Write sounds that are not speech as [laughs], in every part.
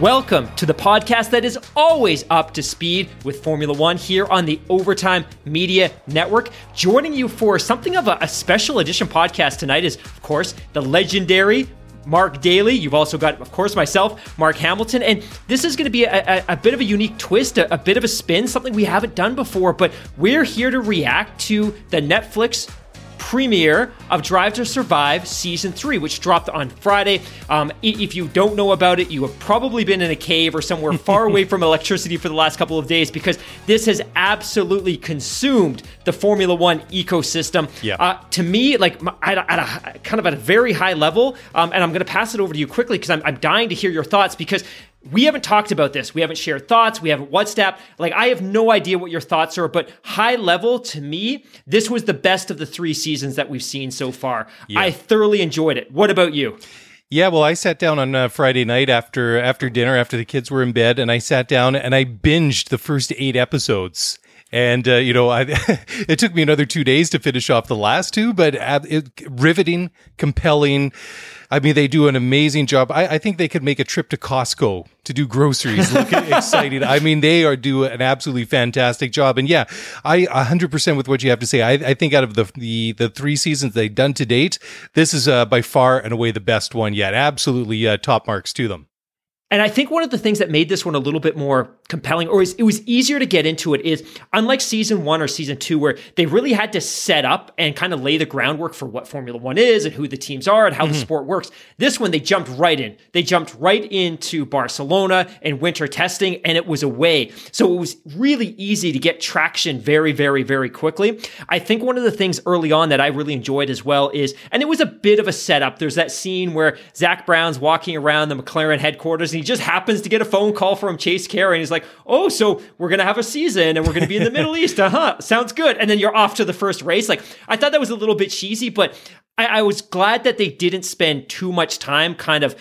Welcome to the podcast that is always up to speed with Formula One here on the Overtime Media Network. Joining you for something of a, a special edition podcast tonight is, of course, the legendary Mark Daly. You've also got, of course, myself, Mark Hamilton. And this is going to be a, a, a, bit of a unique twist, a, a bit of a spin, something we haven't done before. But we're here to react to the Netflix premiere of Drive to Survive Season 3, which dropped on Friday. Um, if you don't know about it, you have probably been in a cave or somewhere [laughs] far away from electricity for the last couple of days because this has absolutely consumed the Formula One ecosystem. Yeah. Uh, to me, like at a, at a, kind of at a very high level, um, and I'm going to pass it over to you quickly because I'm, I'm dying to hear your thoughts because we haven't talked about this. We haven't shared thoughts. We haven't WhatsApp. Like, I have no idea what your thoughts are, but high level to me, this was the best of the three seasons that we've seen so far. Yeah. I thoroughly enjoyed it. What about you? Yeah, well, I sat down on uh, Friday night after after dinner, after the kids were in bed, and I sat down and I binged the first eight episodes. And uh, you know, I, [laughs] it took me another two days to finish off the last two, but uh, it, riveting, compelling. I mean, they do an amazing job. I, I, think they could make a trip to Costco to do groceries. Look [laughs] exciting. I mean, they are do an absolutely fantastic job. And yeah, I 100% with what you have to say. I, I think out of the, the, the three seasons they've done to date, this is uh, by far and away the best one yet. Absolutely uh, top marks to them. And I think one of the things that made this one a little bit more compelling, or it was easier to get into it, is unlike season one or season two, where they really had to set up and kind of lay the groundwork for what Formula One is and who the teams are and how mm-hmm. the sport works. This one, they jumped right in. They jumped right into Barcelona and winter testing, and it was away. So it was really easy to get traction very, very, very quickly. I think one of the things early on that I really enjoyed as well is, and it was a bit of a setup. There's that scene where Zak Brown's walking around the McLaren headquarters and he just happens to get a phone call from Chase Carey, and he's like, "Oh, so we're gonna have a season, and we're gonna be in the Middle [laughs] East, uh huh? Sounds good." And then you're off to the first race. Like I thought that was a little bit cheesy, but I, I was glad that they didn't spend too much time kind of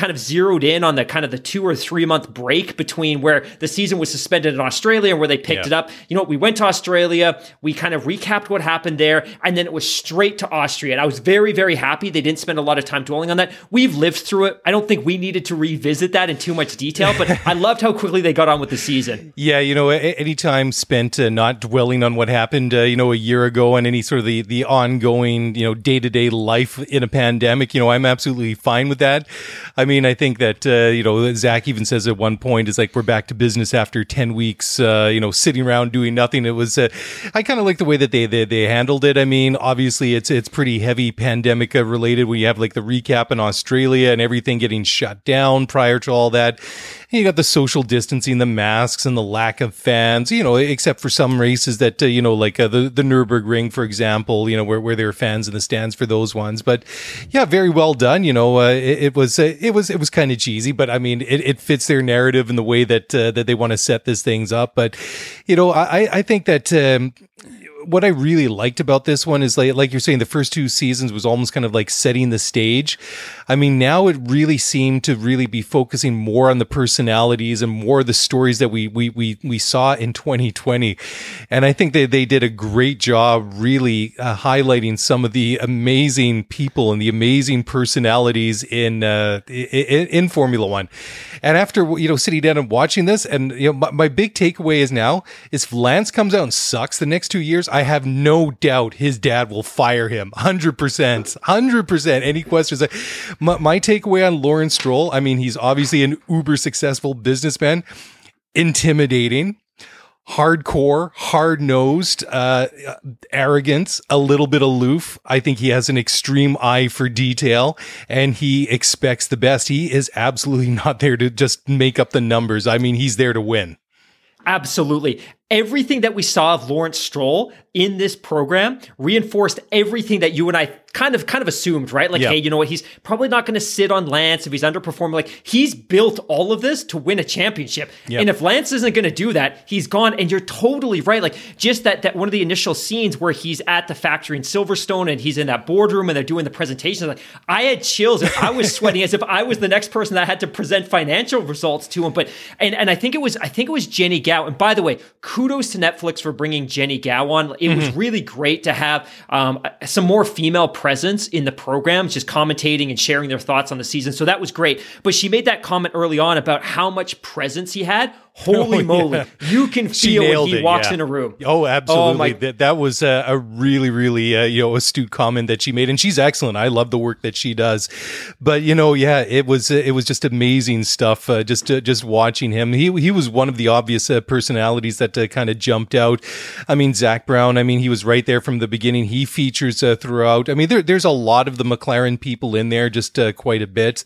kind of zeroed in on the kind of the two or three month break between where the season was suspended in Australia and where they picked yeah. it up. You know, we went to Australia, we kind of recapped what happened there, and then it was straight to Austria. And I was very, very happy they didn't spend a lot of time dwelling on that. We've lived through it. I don't think we needed to revisit that in too much detail, but [laughs] I loved how quickly they got on with the season. Yeah, you know, any time spent uh, not dwelling on what happened, uh, you know, a year ago and any sort of the the ongoing, you know, day to day life in a pandemic, you know, I'm absolutely fine with that. I mean, I mean, I think that uh, you know Zak even says at one point is like we're back to business after ten weeks, uh, you know, sitting around doing nothing. It was uh, I kind of like the way that they, they they handled it. I mean, obviously it's it's pretty heavy pandemic related when you have like the recap in Australia and everything getting shut down prior to all that. You got the social distancing, the masks, and the lack of fans. You know, except for some races that uh, you know, like uh, the the Nurburgring, for example. You know, where where there are fans in the stands for those ones. But yeah, very well done. You know, uh, it, it, was uh, it was it was kind of cheesy, but I mean, it, it fits their narrative and the way that uh, that they want to set this things up. But you know, I I think that. Um, what I really liked about this one is like like you're saying the first two seasons was almost kind of like setting the stage. I mean, now it really seemed to really be focusing more on the personalities and more of the stories that we we we we saw in 2020. And I think they they did a great job really uh, highlighting some of the amazing people and the amazing personalities in uh, in, in Formula 1. And after you know sitting down and watching this and you know my, my big takeaway is now is if Lance comes out and sucks the next 2 years I have no doubt his dad will fire him. 100%. 100%. Any questions? My, my takeaway on Lawrence Stroll, I mean, he's obviously an uber successful businessman, intimidating, hardcore, hard nosed, uh, arrogant, a little bit aloof. I think he has an extreme eye for detail and he expects the best. He is absolutely [laughs] not there to just make up the numbers. I mean, he's there to win. Absolutely everything that we saw of Lawrence Stroll in this program reinforced everything that you and I kind of kind of assumed, right? Like, hey, you know what? He's probably not going to sit on Lance if he's underperforming. Like, he's built all of this to win a championship. And if Lance isn't going to do that, he's gone. And you're totally right. Like, just that that one of the initial scenes where he's at the factory in Silverstone and he's in that boardroom and they're doing the presentation. Like, I had chills. I was [laughs] sweating as if I was the next person that had to present financial results to him. But and and I think it was I think it was Jennie Gow. And by the way, kudos to Netflix for bringing Jennie Gow on. It mm-hmm. was really great to have um, some more female presence in the program, just commentating and sharing their thoughts on the season. So that was great. But she made that comment early on about how much presence he had. [laughs] Holy oh, moly! Yeah. You can feel when he it, walks yeah. in a room. Oh, absolutely! Oh, that that was a, a really, really uh, you know astute comment that she made, and she's excellent. I love the work that she does. But you know, yeah, it was uh, it was just amazing stuff. Uh, just uh, just watching him, he he was one of the obvious uh, personalities that uh, kind of jumped out. I mean, Zak Brown. I mean, he was right there from the beginning. He features throughout. I mean, there, there's a lot of the McLaren people in there, just quite a bit.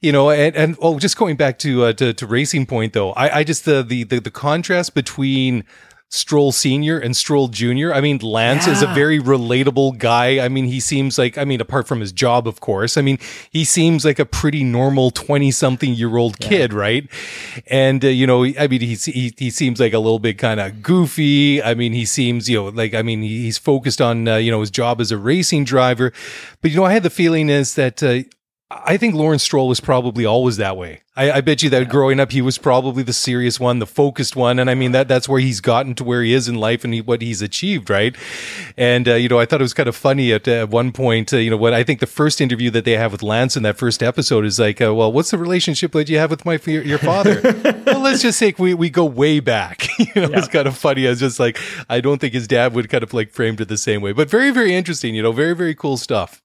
You know, and, and oh, just going back to to, to Racing Point though, I, I just the, the the the contrast between Stroll Senior and Stroll Junior. I mean, Lance yeah. is a very relatable guy. I mean, he seems like I mean, apart from his job, of course. I mean, he seems like a pretty normal twenty something year old yeah. kid, right? And uh, you know, I mean, he he, he seems like a little bit kind of goofy. I mean, he seems you know like I mean, he's focused on uh, you know his job as a racing driver. But you know, I had the feeling is that. Uh, I think Lawrence Stroll was probably always that way. I, I bet you that yeah. growing up, he was probably the serious one, the focused one, and I mean that that's where he's gotten to where he is in life and he, what he's achieved, right? And uh, you know, I thought it was kind of funny at, at one point. Uh, you know, what I think the first interview that they have with Lance in that first episode is like, uh, "Well, what's the relationship that you have with my your father?" [laughs] well, let's just say we we go way back. [laughs] you know, yeah. it's kind of funny. I was just like, I don't think his dad would kind of like framed it the same way, but very very interesting. You know, very very cool stuff.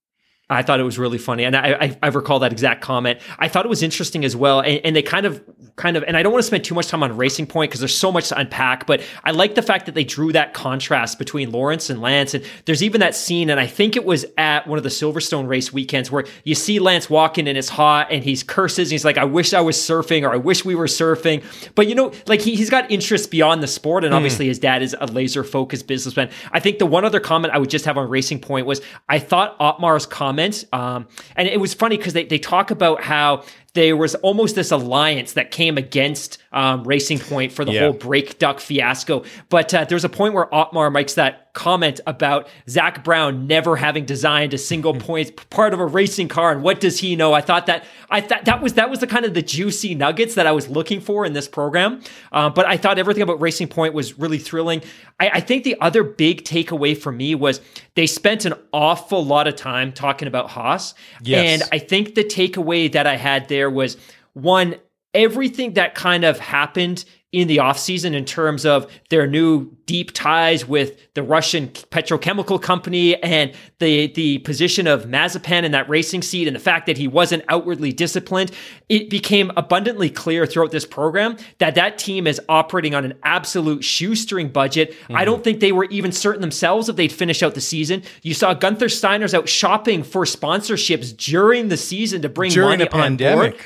I thought it was really funny, and I, I, I, recall that exact comment. I thought it was interesting as well, and, and, they kind of, kind of, and I don't want to spend too much time on Racing Point because there's so much to unpack. But I like the fact that they drew that contrast between Lawrence and Lance, and there's even that scene, and I think it was at one of the Silverstone race weekends where you see Lance walking and it's hot, and he's curses, and he's like, "I wish I was surfing," or "I wish we were surfing." But you know, like he, he's got interests beyond the sport, and hmm. obviously mm. his dad is a laser focused businessman. I think the one other comment I would just have on Racing Point was I thought Otmar's comment. Um, and it was funny because they, they talk about how there was almost this alliance that came against um, Racing Point for the yeah. whole brake duct fiasco. But uh, there's a point where Otmar makes that comment about Zak Brown never having designed a single [laughs] point part of a racing car, and what does he know? I thought that I thought that was that was the kind of the juicy nuggets that I was looking for in this program. Uh, but I thought everything about Racing Point was really thrilling. I, I think the other big takeaway for me was they spent an awful lot of time talking about Haas, yes. and I think the takeaway that I had there there was one everything that kind of happened in the offseason in terms of their new deep ties with the Russian petrochemical company and the the position of Mazepin in that racing seat and the fact that he wasn't outwardly disciplined it became abundantly clear throughout this program that that team is operating on an absolute shoestring budget mm-hmm. I don't think they were even certain themselves if they'd finish out the season you saw Gunther Steiner's out shopping for sponsorships during the season to bring during money a pandemic board.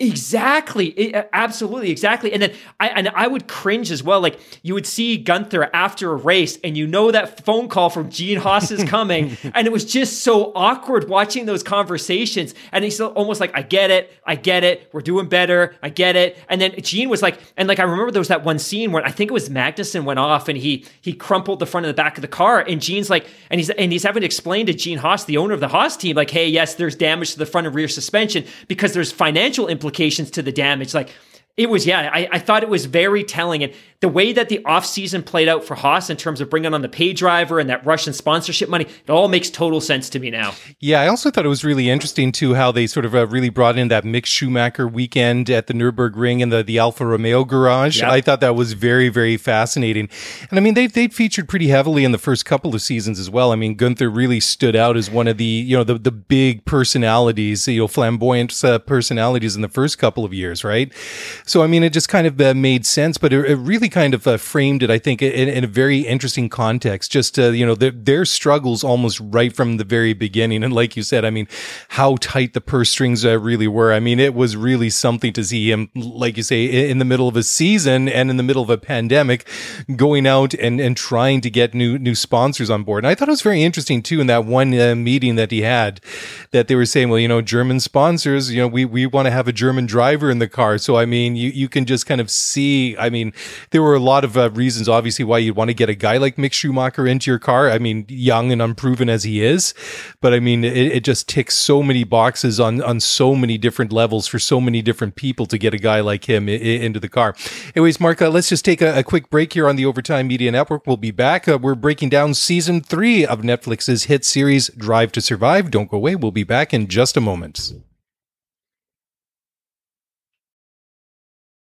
Exactly, it, absolutely, exactly. And then I and I would cringe as well. Like you would see Gunther after a race, and you know that phone call from Gene Haas is coming, [laughs] and it was just so awkward watching those conversations. And he's almost like, "I get it, I get it, we're doing better, I get it." And then Gene was like, and like I remember there was that one scene where I think it was Magnussen went off, and he he crumpled the front of the back of the car, and Gene's like, and he's and he's having to explain to Gene Haas, the owner of the Haas team, like, "Hey, yes, there's damage to the front and rear suspension because there's financial implications." Implications to the damage. Like it was, yeah, I, I thought it was very telling. And the way that the offseason played out for Haas in terms of bringing on the pay driver and that Russian sponsorship money, it all makes total sense to me now. Yeah, I also thought it was really interesting, too, how they sort of uh, really brought in that Mick Schumacher weekend at the Nürburgring and the, the Alfa Romeo garage. Yep. I thought that was very, very fascinating. And I mean, they they featured pretty heavily in the first couple of seasons as well. I mean, Gunther really stood out as one of the, you know, the, the big personalities, you know, flamboyant uh, personalities in the first couple of years, right? So, I mean, it just kind of uh, made sense, but it, it really kind of uh, framed it, I think, in, in, a very interesting context. Just, uh, you know, their, struggles almost right from the very beginning. And like you said, I mean, how tight the purse strings uh, really were. I mean, it was really something to see him, like you say, in the middle of a season and in the middle of a pandemic, going out and, and trying to get new, new sponsors on board. And I thought it was very interesting, too, in that one uh, meeting that he had, that they were saying, well, you know, German sponsors, you know, we, we want to have a German driver in the car. So, I mean, you, you can just kind of see. I mean, there were a lot of uh, reasons, obviously, why you'd want to get a guy like Mick Schumacher into your car. I mean, young and unproven as he is, but I mean, it, it just ticks so many boxes on on so many different levels for so many different people to get a guy like him I- into the car. Anyways, Mark, uh, let's just take a, a, quick break here on the Overtime Media Network. We'll be back. Uh, we're breaking down season three of Netflix's hit series Drive to Survive. Don't go away. We'll be back in just a moment.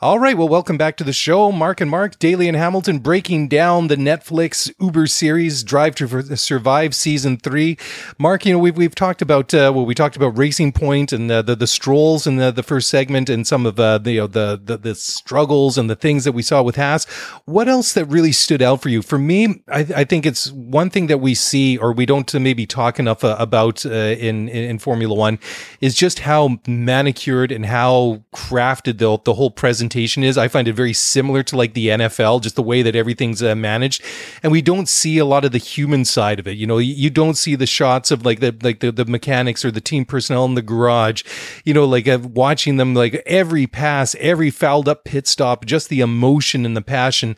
All right. Well, welcome back to the show. Mark and Mark, Daly and Hamilton breaking down the Netflix Uber series Drive to Survive season three. Mark, you know, we've, we've talked about, uh, well, we talked about Racing Point and the, the, the strolls in the, the first segment and some of uh, the, you know, the, the, the struggles and the things that we saw with Haas. What else that really stood out for you? For me, I, I think it's one thing that we see or we don't maybe talk enough uh, about uh, in, in, in Formula One is just how manicured and how crafted the, the whole presentation is. I find it very similar to like the NFL, just the way that everything's uh, managed, and we don't see a lot of the human side of it. You know, you don't see the shots of like the like the, the mechanics or the team personnel in the garage. You know, like uh, watching them like every pass, every fouled up pit stop, just the emotion and the passion,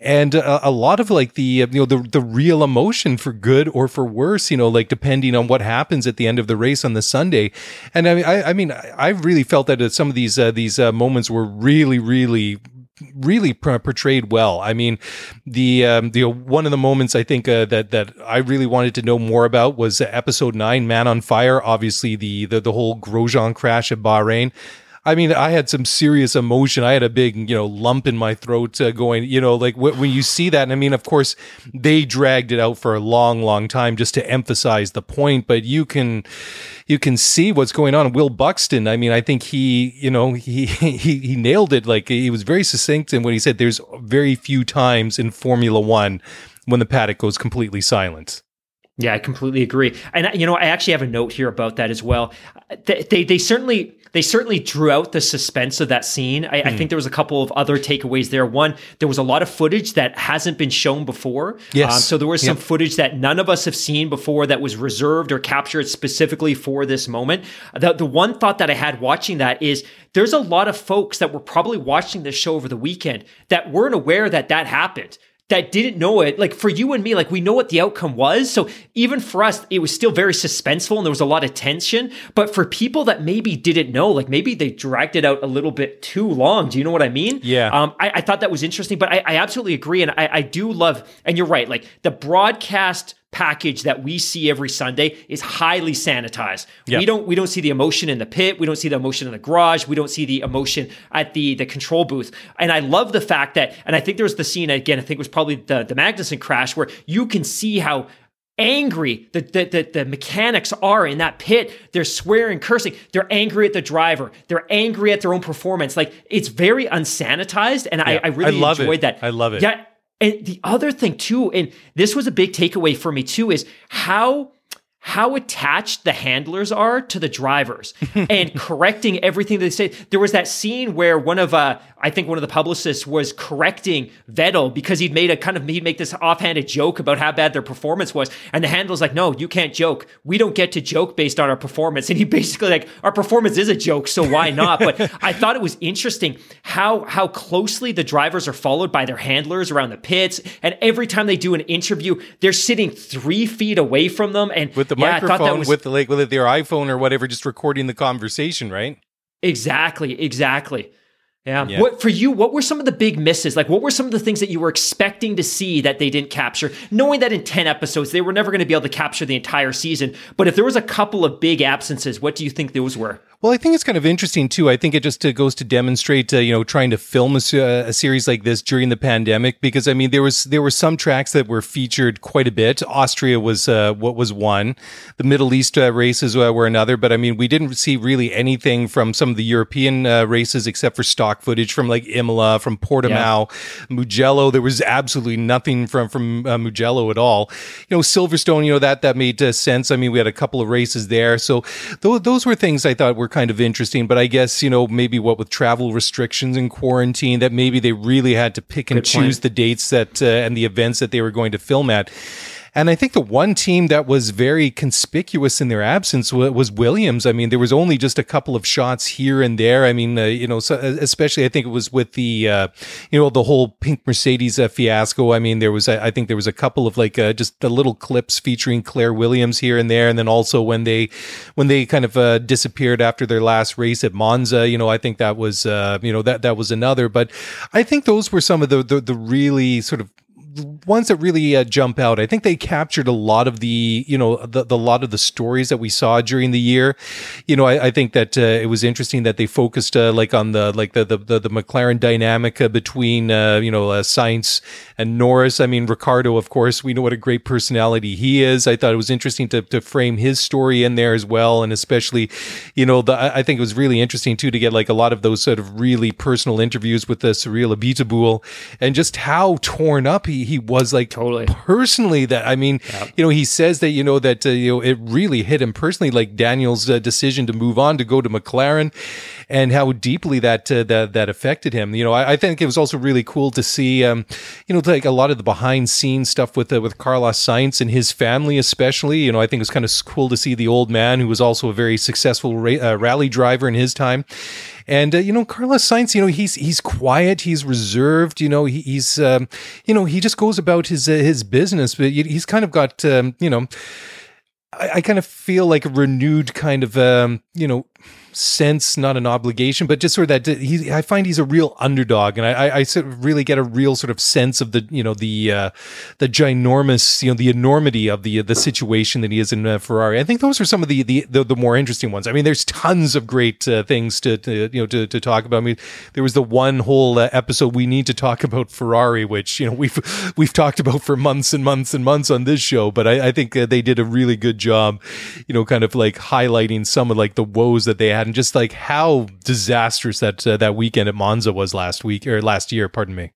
and uh, a lot of like the you know the the real emotion for good or for worse. You know, like depending on what happens at the end of the race on the Sunday. And I mean, I, I mean, I really felt that some of these uh, these uh, moments were really, really really portrayed well. I mean, the um, the one of the moments I think uh, that that I really wanted to know more about was episode nine, Man on Fire. Obviously, the the the whole Grosjean crash at Bahrain. I mean, I had some serious emotion. I had a big, you know, lump in my throat uh, going, you know, like wh- when you see that. And I mean, of course, they dragged it out for a long, long time just to emphasize the point. But you can, you can see what's going on. Will Buxton, I mean, I think he, you know, he [laughs] he he nailed it. Like he was very succinct in what he said. There's very few times in Formula One when the paddock goes completely silent. Yeah, I completely agree. And you know, I actually have a note here about that as well. They they, they certainly they certainly drew out the suspense of that scene. I, mm. I, hmm. think there was a couple of other takeaways there. One, there was a lot of footage that hasn't been shown before. Yes. Um, so there was some yep. footage that none of us have seen before that was reserved or captured specifically for this moment. The, the one thought that I had watching that is there's a lot of folks that were probably watching this show over the weekend that weren't aware that that happened that didn't know it, like for you and me, like we know what the outcome was. So even for us, it was still very suspenseful and there was a lot of tension. But for people that maybe didn't know, like maybe they dragged it out a little bit too long. Do you know what I mean? Yeah. Um, I, I thought that was interesting, but I, I absolutely agree. And I, I do love, and you're right, like the broadcast package that we see every Sunday is highly sanitized. We don't we don't see the emotion in the pit, we don't see the emotion in the garage, we don't see the emotion at the the control booth. And I love the fact that and I think there was the scene again, I think it was probably the the Magnussen crash where you can see how angry the, the, the, the, mechanics are in that pit. They're swearing, cursing. They're angry at the driver. They're angry at their own performance. Like it's very unsanitized. And yeah, I, I really I enjoyed it. that. I love it. Yeah. And the other thing too, and this was a big takeaway for me too, is how how attached the handlers are to the drivers [laughs] and correcting everything they say. There was that scene where one of, uh, I think one of the publicists was correcting Vettel because he'd made a kind of, he'd make this offhanded joke about how bad their performance was. And the handler's like, no, you can't joke. We don't get to joke based on our performance. And he [laughs] basically like, our performance is a joke, so why not? But [laughs] I thought it was interesting how, how closely the drivers are followed by their handlers around the pits. And every time they do an interview, they're sitting three feet away from them. And With the yeah, microphone was, with the like with their iPhone or whatever, just recording the conversation, right? Exactly, exactly. Yeah. yeah. What for you? What were some of the big misses? Like, what were some of the things that you were expecting to see that they didn't capture? Knowing that in ten episodes they were never going to be able to capture the entire season, but if there was a couple of big absences, what do you think those were? Well, I think it's kind of interesting too. I think it just uh, goes to demonstrate, uh, you know, trying to film a, uh, a, series like this during the pandemic. Because I mean, there was there were some tracks that were featured quite a bit. Austria was uh, what was one, the Middle East uh, races uh, were another. But I mean, we didn't see really anything from some of the European races except for stock footage from like Imola, from Portimao, yeah. Mugello. There was absolutely nothing from from Mugello at all. You know, Silverstone. You know that that made sense. I mean, we had a couple of races there, so th- those were things I thought were kind of interesting. But I guess, you know, maybe what with travel restrictions and quarantine, that maybe they really had to pick and Good choose point. the dates that uh, and the events that they were going to film at. And I think the one team that was very conspicuous in their absence was Williams. I mean, there was only just a couple of shots here and there. I mean, uh, you know, so uh, especially I think it was with the, uh, you know, the whole pink Mercedes uh, fiasco. I mean, there was, I think there was a couple of like uh, just the little clips featuring Claire Williams here and there. And then also when they, when they kind of uh, disappeared after their last race at Monza, you know, I think that was, you know, that, that was another. But I think those were some of the, the, the really sort of ones that really uh, jump out. I think they captured a lot of the, you know, the, the lot of the stories that we saw during the year. You know, I, I think that uh, it was interesting that they focused uh, like on the like the the, the, the McLaren dynamic uh, between uh, you know uh, Sainz and Norris. I mean, Ricciardo, of course, we know what a great personality he is. I thought it was interesting to to frame his story in there as well, and especially, you know, the, I think it was really interesting too to get like a lot of those sort of really personal interviews with the Cyril Abiteboul and just how torn up he he was like totally. personally that I mean you know he says that you know that uh, you know it really hit him personally like Daniel's uh, decision to move on to go to McLaren and how deeply that uh, that that affected him. You know I, I, think it was also really cool to see um, you know like a lot of the behind scenes stuff with uh, with Carlos Sainz and his family especially. You know I think it was kind of cool to see the old man who was also a very successful ra- uh, rally driver in his time and uh, you know, Carlos Sainz, you know, he's he's quiet, he's reserved. You know, he, he's um, you know, he just goes about his uh, his business, but he's kind of got um, you know. I, kind of feel like a renewed kind of um, you know sense, not an obligation, but just sort of that he, I find he's a real underdog, and I, I, sort of really get a real sort of sense of the, you know, the uh, the ginormous, you know, the enormity of the the situation that he is in uh, Ferrari. I think those are some of the, the the, the more interesting ones. I mean, there's tons of great uh, things to, to, you know to, to talk about. I mean, there was the one whole uh, episode we need to talk about Ferrari, which you know we've we've talked about for months and months and months on this show, but I, I think uh, they did a really good job, you know, kind of like highlighting some of like the woes that they had and just like how disastrous that uh, that weekend at Monza was last week or last year. Pardon me.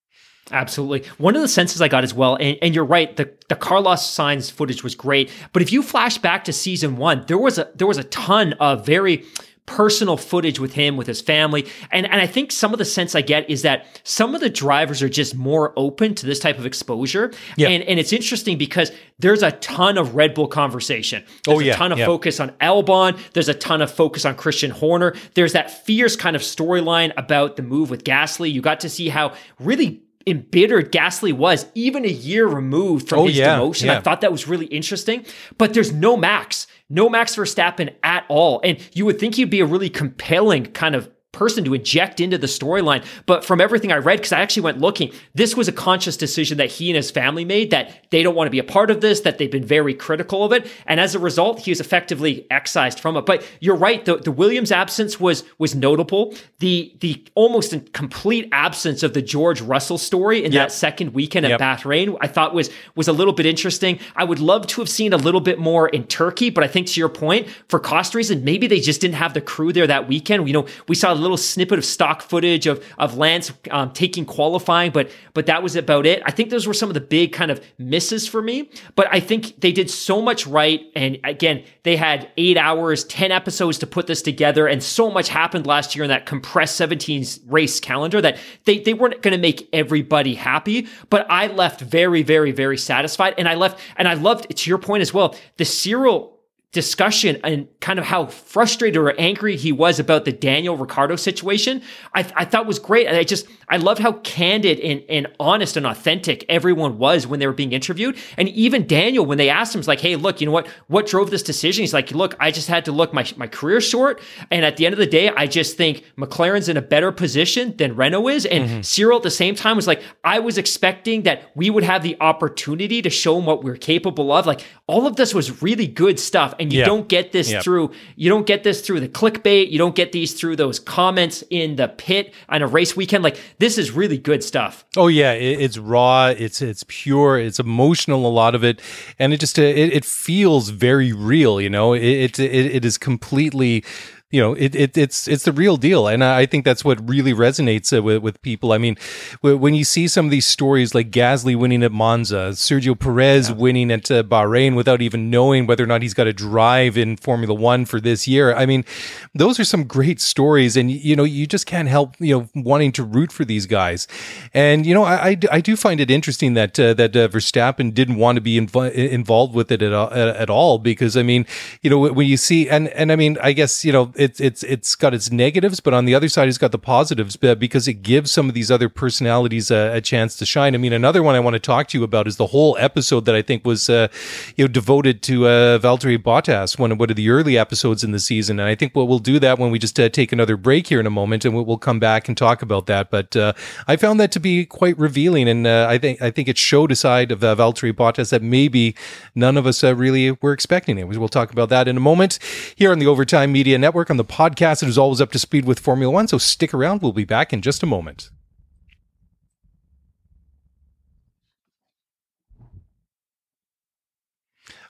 Absolutely. One of the senses I got as well, and, and, you're right, the, the Carlos Sainz footage was great. But if you flash back to season one, there was a there was a ton of very personal footage with him, with his family. And, and I think some of the sense I get is that some of the drivers are just more open to this type of exposure. Yeah. And, and it's interesting because there's a ton of Red Bull conversation. There's oh, yeah. a ton of yeah. focus on Albon. There's a ton of focus on Christian Horner. There's that fierce kind of storyline about the move with Gasly. You got to see how really embittered Gasly was, even a year removed from oh, his yeah, demotion. Yeah. I thought that was really interesting. But there's no Max, no Max Verstappen at all. And you would think he'd be a really compelling kind of person to inject into the storyline. But from everything I read, because I actually went looking, this was a conscious decision that he and his family made that they don't want to be a part of this, that they've been very critical of it. And as a result, he was effectively excised from it. But you're right, the, the Williams absence was was notable. The the almost complete absence of the George Russell story in yep. that second weekend at yep. Bahrain, I thought was was a little bit interesting. I would love to have seen a little bit more in Turkey, but I think to your point, for cost reason, maybe they just didn't have the crew there that weekend. You know, we saw little snippet of stock footage of of Lance um, taking qualifying, but but that was about it. I think those were some of the big kind of misses for me. But I think they did so much right, and again, they had eight hours, ten episodes to put this together, and so much happened last year in that compressed 17 race calendar that they they weren't going to make everybody happy. But I left very very very satisfied, and I left and I loved it to your point as well. The Cyril discussion and kind of how frustrated or angry he was about the Daniel Ricciardo situation, I, I thought was great. And I just, I loved how candid and, and honest and authentic everyone was when they were being interviewed. And even Daniel, when they asked him, was like, Hey, look, you know what, what drove this decision? He's like, look, I just had to look my, my career short. And at the end of the day, I just think McLaren's in a better position than Renault is. And mm-hmm. Cyril at the same time was like, I was expecting that we would have the opportunity to show him what we're capable of. Like all of this was really good stuff and you don't get this yep. through you don't get this through the clickbait. You don't get these through those comments in the pit on a race weekend. Like this is really good stuff. Oh yeah. It, it's raw. It's it's pure. It's emotional a lot of it. And it just it, it feels very real you know? It, it, it is completely you know, it, it, it's it's the real deal, and I think that's what really resonates uh, with, with people. I mean, when you see some of these stories like Gasly winning at Monza, Sergio Perez yeah. winning at uh, Bahrain without even knowing whether or not he's got to drive in Formula One for this year, I mean, those are some great stories, and you know, you just can't help you know wanting to root for these guys. And you know, I I, I do find it interesting that uh, that uh, Verstappen didn't want to be inv- involved with it at, at all because I mean, you know, when you see and and I mean, I guess you know it's it's it's got its negatives, but on the other side, it's got the positives because it gives some of these other personalities a, a chance to shine. I mean, another one I want to talk to you about is the whole episode that I think was uh, you know devoted to uh, Valtteri Bottas, one of one of the early episodes in the season. And I think what we'll do that when we just uh, take another break here in a moment, and we'll, come back and talk about that. But uh, I found that to be quite revealing, and uh, I think I think it showed a side of uh, Valtteri Bottas that maybe none of us uh, really were expecting it. We'll talk about that in a moment here on the Overtime Media Network on the podcast. It is always up to speed with Formula One, so stick around. We'll be back in just a moment.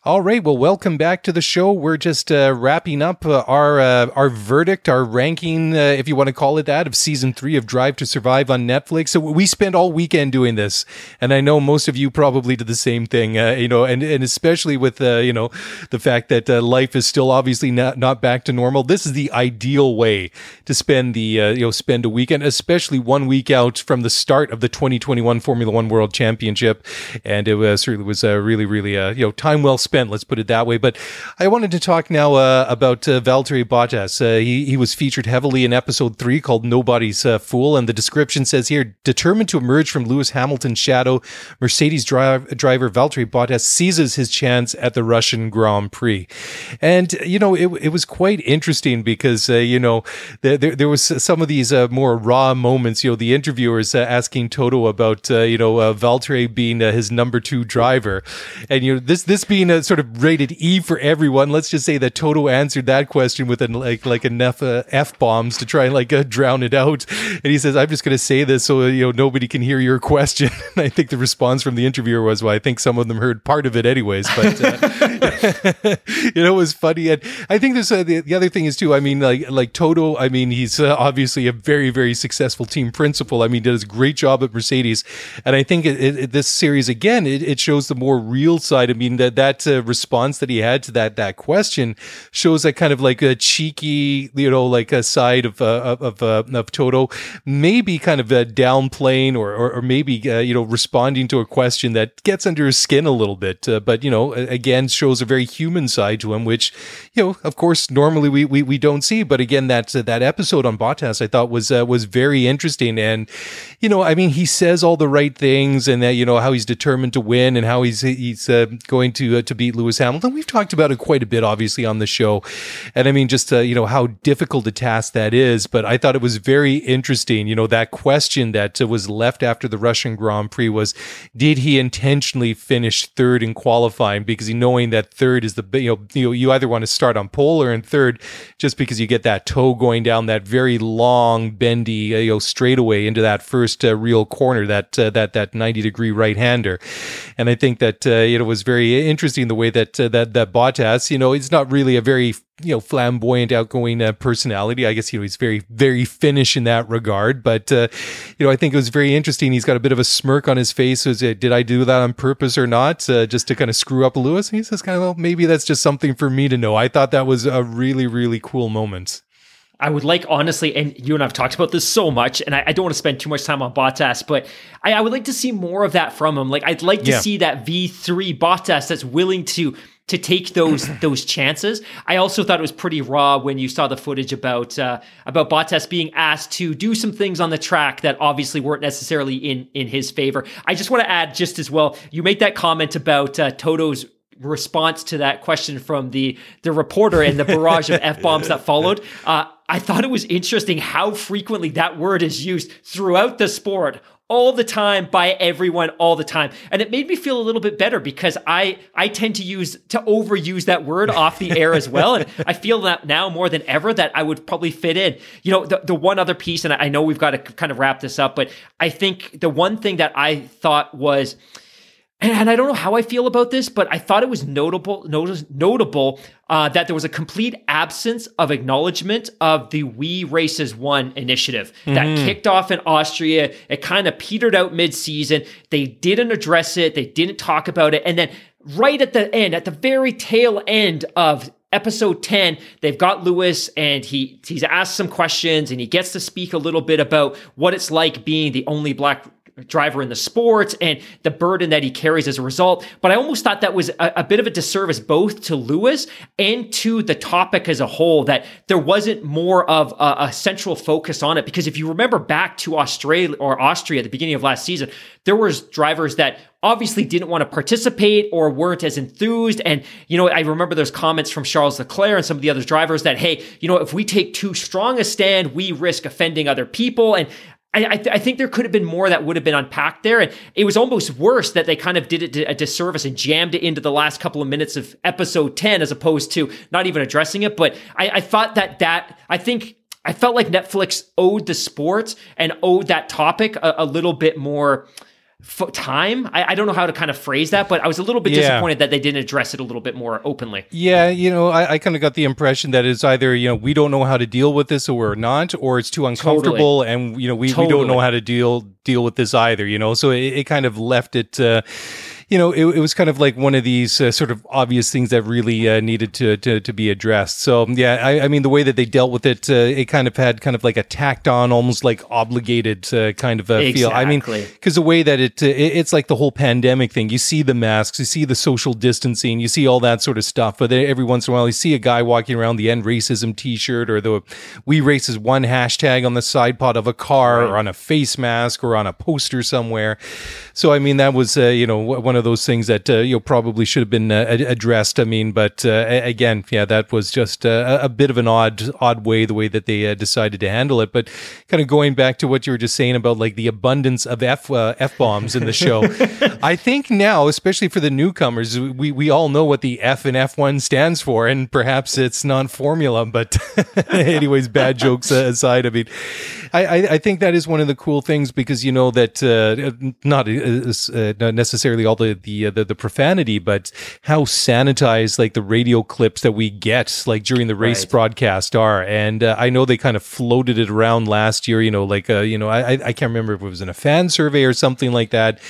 All right. Well, welcome back to the show. We're just uh, wrapping up uh, our uh, our verdict, our ranking, uh, if you want to call it that, of season three of Drive to Survive on Netflix. So we spent all weekend doing this, and I know most of you probably did the same thing. Uh, you know, and and especially with uh, you know the fact that life is still obviously not not back to normal. This is the ideal way to spend the you know spend a weekend, especially one week out from the start of the 2021 Formula One World Championship, and it was certainly was really really you know time well spent spent. Let's put it that way. But I wanted to talk now uh, about uh, Valtteri Bottas. Uh, he, he was featured heavily in episode three called Nobody's uh, Fool. And the description says here determined to emerge from Lewis Hamilton's shadow, Mercedes drive, driver Valtteri Bottas seizes his chance at the Russian Grand Prix. And, you know, it, it was quite interesting because, uh, you know, there, there, there, was some of these uh, more raw moments. You know, the interviewers asking Toto about, you know, Valtteri being his number two driver. And, you know, this, this being a sort of rated E for everyone. Let's just say that Toto answered that question with an, like like enough uh, f bombs to try and like uh, drown it out. And he says, "I'm just going to say this so you know nobody can hear your question." [laughs] and I think the response from the interviewer was, "Well, I think some of them heard part of it anyways." But uh, [laughs] you know, it was funny. And I think there's uh, the, the other thing is too. I mean, like like Toto. I mean, he's uh, obviously a very very successful team principal. I mean, does a great job at Mercedes. And I think it, it, this series again, it, it, shows the more real side. I mean, that that uh, response that he had to that that question shows that kind of like a cheeky, you know, like a side of uh, of uh, of Toto, maybe kind of uh, downplaying or, or, or maybe uh, you know responding to a question that gets under his skin a little bit, uh, but you know, again shows a very human side to him, which you know, of course, normally we we, we don't see. But again, that that episode on Bottas I thought was was very interesting, and you know, I mean, he says all the right things, and that you know how he's determined to win, and how he's he's going to to beat Lewis Hamilton. We've talked about it quite a bit, obviously, on the show. And I mean, just, uh, you know, how difficult a task that is. But I thought it was very interesting. You know, that question that was left after the Russian Grand Prix was did he intentionally finish third in qualifying? Because he knowing that third is the, you know, you, either want to start on pole or in third just because you get that toe going down that very long, bendy, uh, you know, straightaway into that first uh, real corner, that, uh, that, that 90 degree right hander. And I think that, uh, it was very interesting the way that uh, that that Bottas, you know, he's not really a very you know flamboyant, outgoing uh, personality. I guess you know he's very very Finnish in that regard. But uh, you know, I think it was very interesting. He's got a bit of a smirk on his face. Was it, did I do that on purpose or not, uh, just to kind of screw up Lewis? And he says, kind of, well, maybe that's just something for me to know. I thought that was a really really cool moment. I would like, honestly, and you and I've talked about this so much, and I, I don't want to spend too much time on Bottas, but I, I, would like to see more of that from him. Like, I'd like to yeah. see that V3 Bottas that's willing to to take those [clears throat] those chances. I also thought it was pretty raw when you saw the footage about uh, about Bottas being asked to do some things on the track that obviously weren't necessarily in in his favor. I just want to add just as well. You make that comment about uh, Toto's response to that question from the the reporter and the barrage of [laughs] f bombs that followed. Uh, I thought it was interesting how frequently that word is used throughout the sport all the time by everyone all the time. And it made me feel a little bit better because i i tend to use to overuse that word off the air as well. And i feel that now more than ever that i would probably fit in. You know the, the one other piece and i know we've got to kind of wrap this up but i think the one thing that i thought was and I don't know how I feel about this, but I thought it was notable, notice, notable uh, that there was a complete absence of acknowledgement of the We Race As One initiative mm-hmm. that kicked off in Austria. It kind of petered out mid-season. They didn't address it. They didn't talk about it, and then right at the end, at the very tail end of episode 10 they've got lewis and he he's asked some questions and he gets to speak a little bit about what it's like being the only black driver in the sports and the burden that he carries as a result. But I almost thought that was a, a, bit of a disservice both to Lewis and to the topic as a whole, that there wasn't more of a, a central focus on it. Because if you remember back to Australia or Austria at the beginning of last season, there was drivers that obviously didn't want to participate or weren't as enthused. And, you know, I remember those comments from Charles Leclerc and some of the other drivers that, hey, you know, if we take too strong a stand, we risk offending other people. And I, I, th- I, think there could have been more that would have been unpacked there. And it was almost worse that they kind of did it a disservice and jammed it into the last couple of minutes of episode 10 as opposed to not even addressing it. But I, I thought that that, I think I felt like Netflix owed the sports and owed that topic a, a little bit more time. I, I, don't know how to kind of phrase that, but I was a little bit yeah. disappointed that they didn't address it a little bit more openly. Yeah, you know, I, I kind of got the impression that it's either you know we don't know how to deal with this or we're not, or it's too uncomfortable, totally. and you know we, totally. we don't know how to deal deal with this either. You know, so it, it kind of left it. Uh, you know, it, it, was kind of like one of these uh, sort of obvious things that really uh, needed to, to, to be addressed. So yeah, I, I, mean, the way that they dealt with it, uh, it kind of had kind of like a tacked on, almost like obligated uh, kind of a exactly. feel. I mean, because the way that it, uh, it, it's like the whole pandemic thing. You see the masks, you see the social distancing, you see all that sort of stuff. But every once in a while, you see a guy walking around the end racism T-shirt or the "We Race As One" hashtag on the side pod of a car right. or on a face mask or on a poster somewhere. So I mean, that was uh, you know one of those things that uh, you know probably should have been uh, addressed. I mean, but uh, again, yeah, that was just uh, a, a, bit of an odd odd way the way that they uh, decided to handle it. But kind of going back to what you were just saying about like the abundance of f f bombs in the show, [laughs] I think now, especially for the newcomers, we we all know what the F and F one stands for, and perhaps it's non formula. But [laughs] anyways, bad jokes aside, I mean, I, I think that is one of the cool things because you know that not uh, not necessarily all the the, uh, the, the profanity, but how sanitized like the radio clips that we get like during the race right. broadcast are. And uh, I know they kind of floated it around last year. You know, like uh, you know, I I can't remember if it was in a fan survey or something like that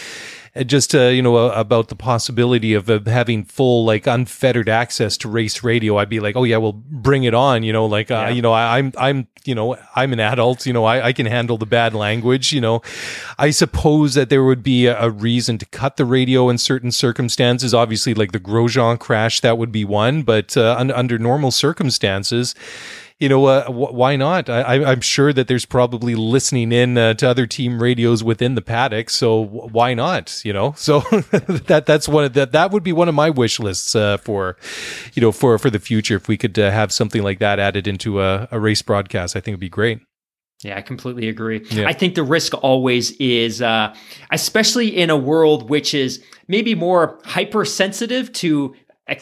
just uh, you know uh, about the possibility of uh, having full like unfettered access to race radio i'd be like oh yeah well bring it on you know like uh, yeah. you know I, am I'm, I'm you know i'm an adult you know I, I can handle the bad language you know i suppose that there would be a, a reason to cut the radio in certain circumstances obviously like the grosjean crash that would be one but uh, un- under normal circumstances you know, uh, why not? I, am sure that there's probably listening in uh, to other team radios within the paddock, so why not? You know, [laughs] so [laughs] that that's one of that that would be one of my wish lists uh, for, you know, for for the future. If we could uh, have something like that added into a, a race broadcast, I think it'd be great. Yeah, I completely agree. Yeah. I think the risk always is, uh, especially in a world which is maybe more hypersensitive to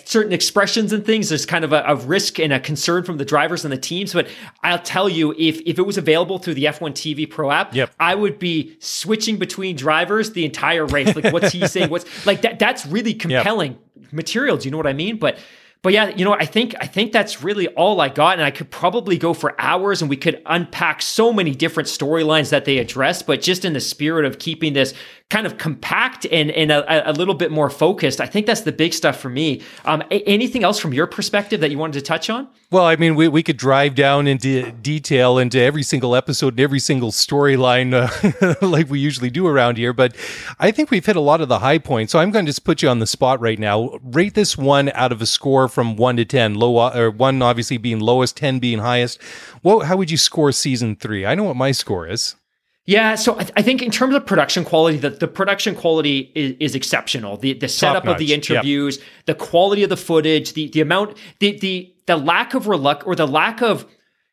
certain expressions and things there's kind of a, a, risk and a concern from the drivers and the teams but i'll tell you if if it was available through the f1 tv pro app yep. i would be switching between drivers the entire race like what's he [laughs] saying what's like that that's really compelling yep. material do you know what i mean but but yeah, you know, I think I think that's really all I got, and I could probably go for hours, and we could unpack so many different storylines that they address. But just in the spirit of keeping this kind of compact and and a, a little bit more focused, I think that's the big stuff for me. Um, a- anything else from your perspective that you wanted to touch on? Well, I mean, we, we could drive down into detail into every single episode and every single storyline uh, [laughs] like we usually do around here, but I think we've hit a lot of the high points. So I'm going to just put you on the spot right now. Rate this one out of a score from one to 10, low, uh, or one obviously being lowest, 10 being highest. What, how would you score season three? I know what my score is. Yeah, so I, th- I, think in terms of production quality, the, the production quality is, is exceptional. The the setup of the interviews, yep. the quality of the footage, the the amount, the the the lack of reluct or the lack of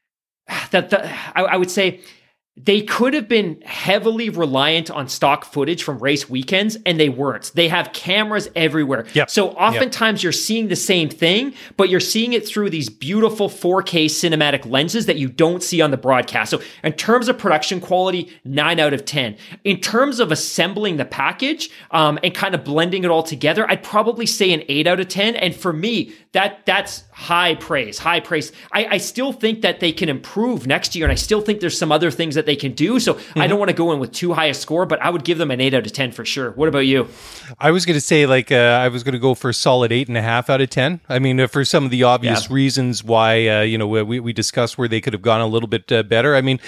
[sighs] that the I, I would say they could have been heavily reliant on stock footage from race weekends and they weren't. They have cameras everywhere. Yep. So oftentimes yep. you're seeing the same thing, but you're seeing it through these beautiful 4K cinematic lenses that you don't see on the broadcast. So in terms of production quality, nine out of 10. In terms of assembling the package um, and kind of blending it all together, I'd probably say an eight out of 10. And for me, that that's high praise, high praise. I, I still think that they can improve next year. And I still think there's some other things that they can do. So mm-hmm. I don't want to go in with too high a score, but I would give them an eight out of 10 for sure. What about you? I was going to say, like, uh, I was going to go for a solid eight and a half out of 10. I mean, uh, for some of the obvious yeah. reasons why, uh, you know, we, we discussed where they could have gone a little bit uh, better. I mean,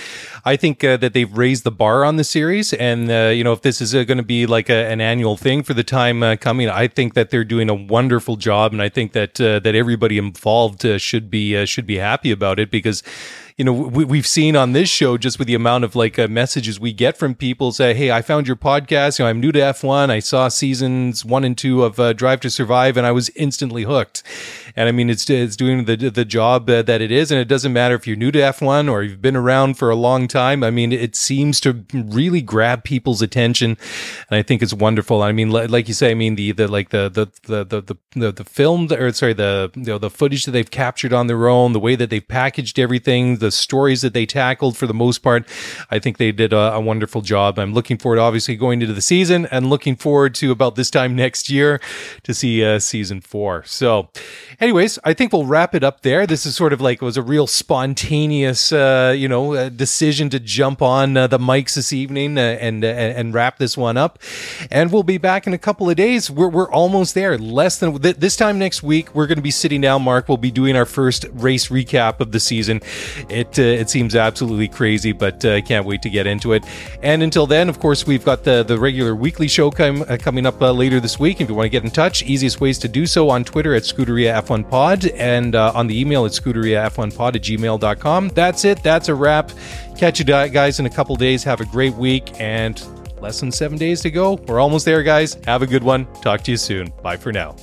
I think uh, that they've raised the bar on the series. And, uh, you know, if this is going to be like a, an annual thing for the time coming, I think that they're doing a wonderful job. And I think that, that everybody involved should be, should be happy about it because, you know, we, have seen on this show just with the amount of like uh, messages we get from people say, Hey, I found your podcast. You know, I'm new to F1. I saw seasons one and two of uh, Drive to Survive and I was instantly hooked. And I mean, it's, it's doing the, the job uh, that it is. And it doesn't matter if you're new to F1 or you've been around for a long time. I mean, it seems to really grab people's attention. And I think it's wonderful. I mean, like you say, I mean, the, the, like the, the, the, the, the, the film, or sorry, the, you know, the footage that they've captured on their own, the way that they've packaged everything, the stories that they tackled for the most part, I think they did a, a wonderful job. I'm looking forward, obviously, going into the season and looking forward to about this time next year to see uh, season four. So, anyways, I think we'll wrap it up there. This is sort of like it was a real spontaneous, uh, you know, uh, decision to jump on uh, the mics this evening uh, and, uh, and wrap this one up. And we'll be back in a couple of days. We're we're almost there. Less than th- this time next week, we're going to be sitting down. Mark, we'll be doing our first race recap of the season. It it seems absolutely crazy, but I can't wait to get into it. And until then, of course, we've got the the regular weekly show com- coming up later this week. If you want to get in touch, easiest ways to do so on Twitter at Scuderia F1 F1 Pod and uh, on the email at scuderiaf1pod at gmail.com. That's it. That's a wrap. Catch you guys in a couple days. Have a great week and less than seven days to go. We're almost there, guys. Have a good one. Talk to you soon. Bye for now.